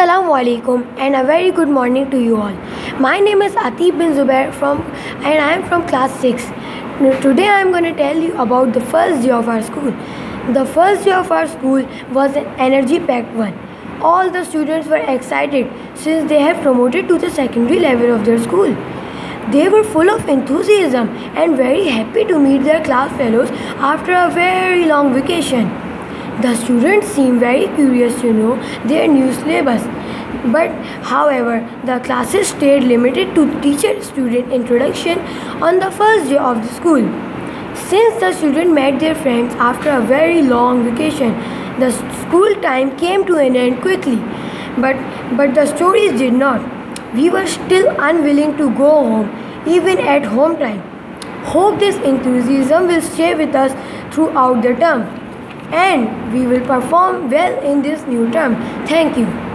Assalamu alaikum and a very good morning to you all. My name is Ateeb bin Zubair from and I am from class 6. Now, Today I am going to tell you about the first day of our school. The first day of our school was an energy packed one. All the students were excited since they have promoted to the secondary level of their school. They were full of enthusiasm and very happy to meet their class fellows after a very long vacation. The students seemed very curious to know their new syllabus. But, however, the classes stayed limited to teacher student introduction on the first day of the school. Since the students met their friends after a very long vacation, the school time came to an end quickly. But, but the stories did not. We were still unwilling to go home, even at home time. Hope this enthusiasm will stay with us throughout the term and we will perform well in this new term. Thank you.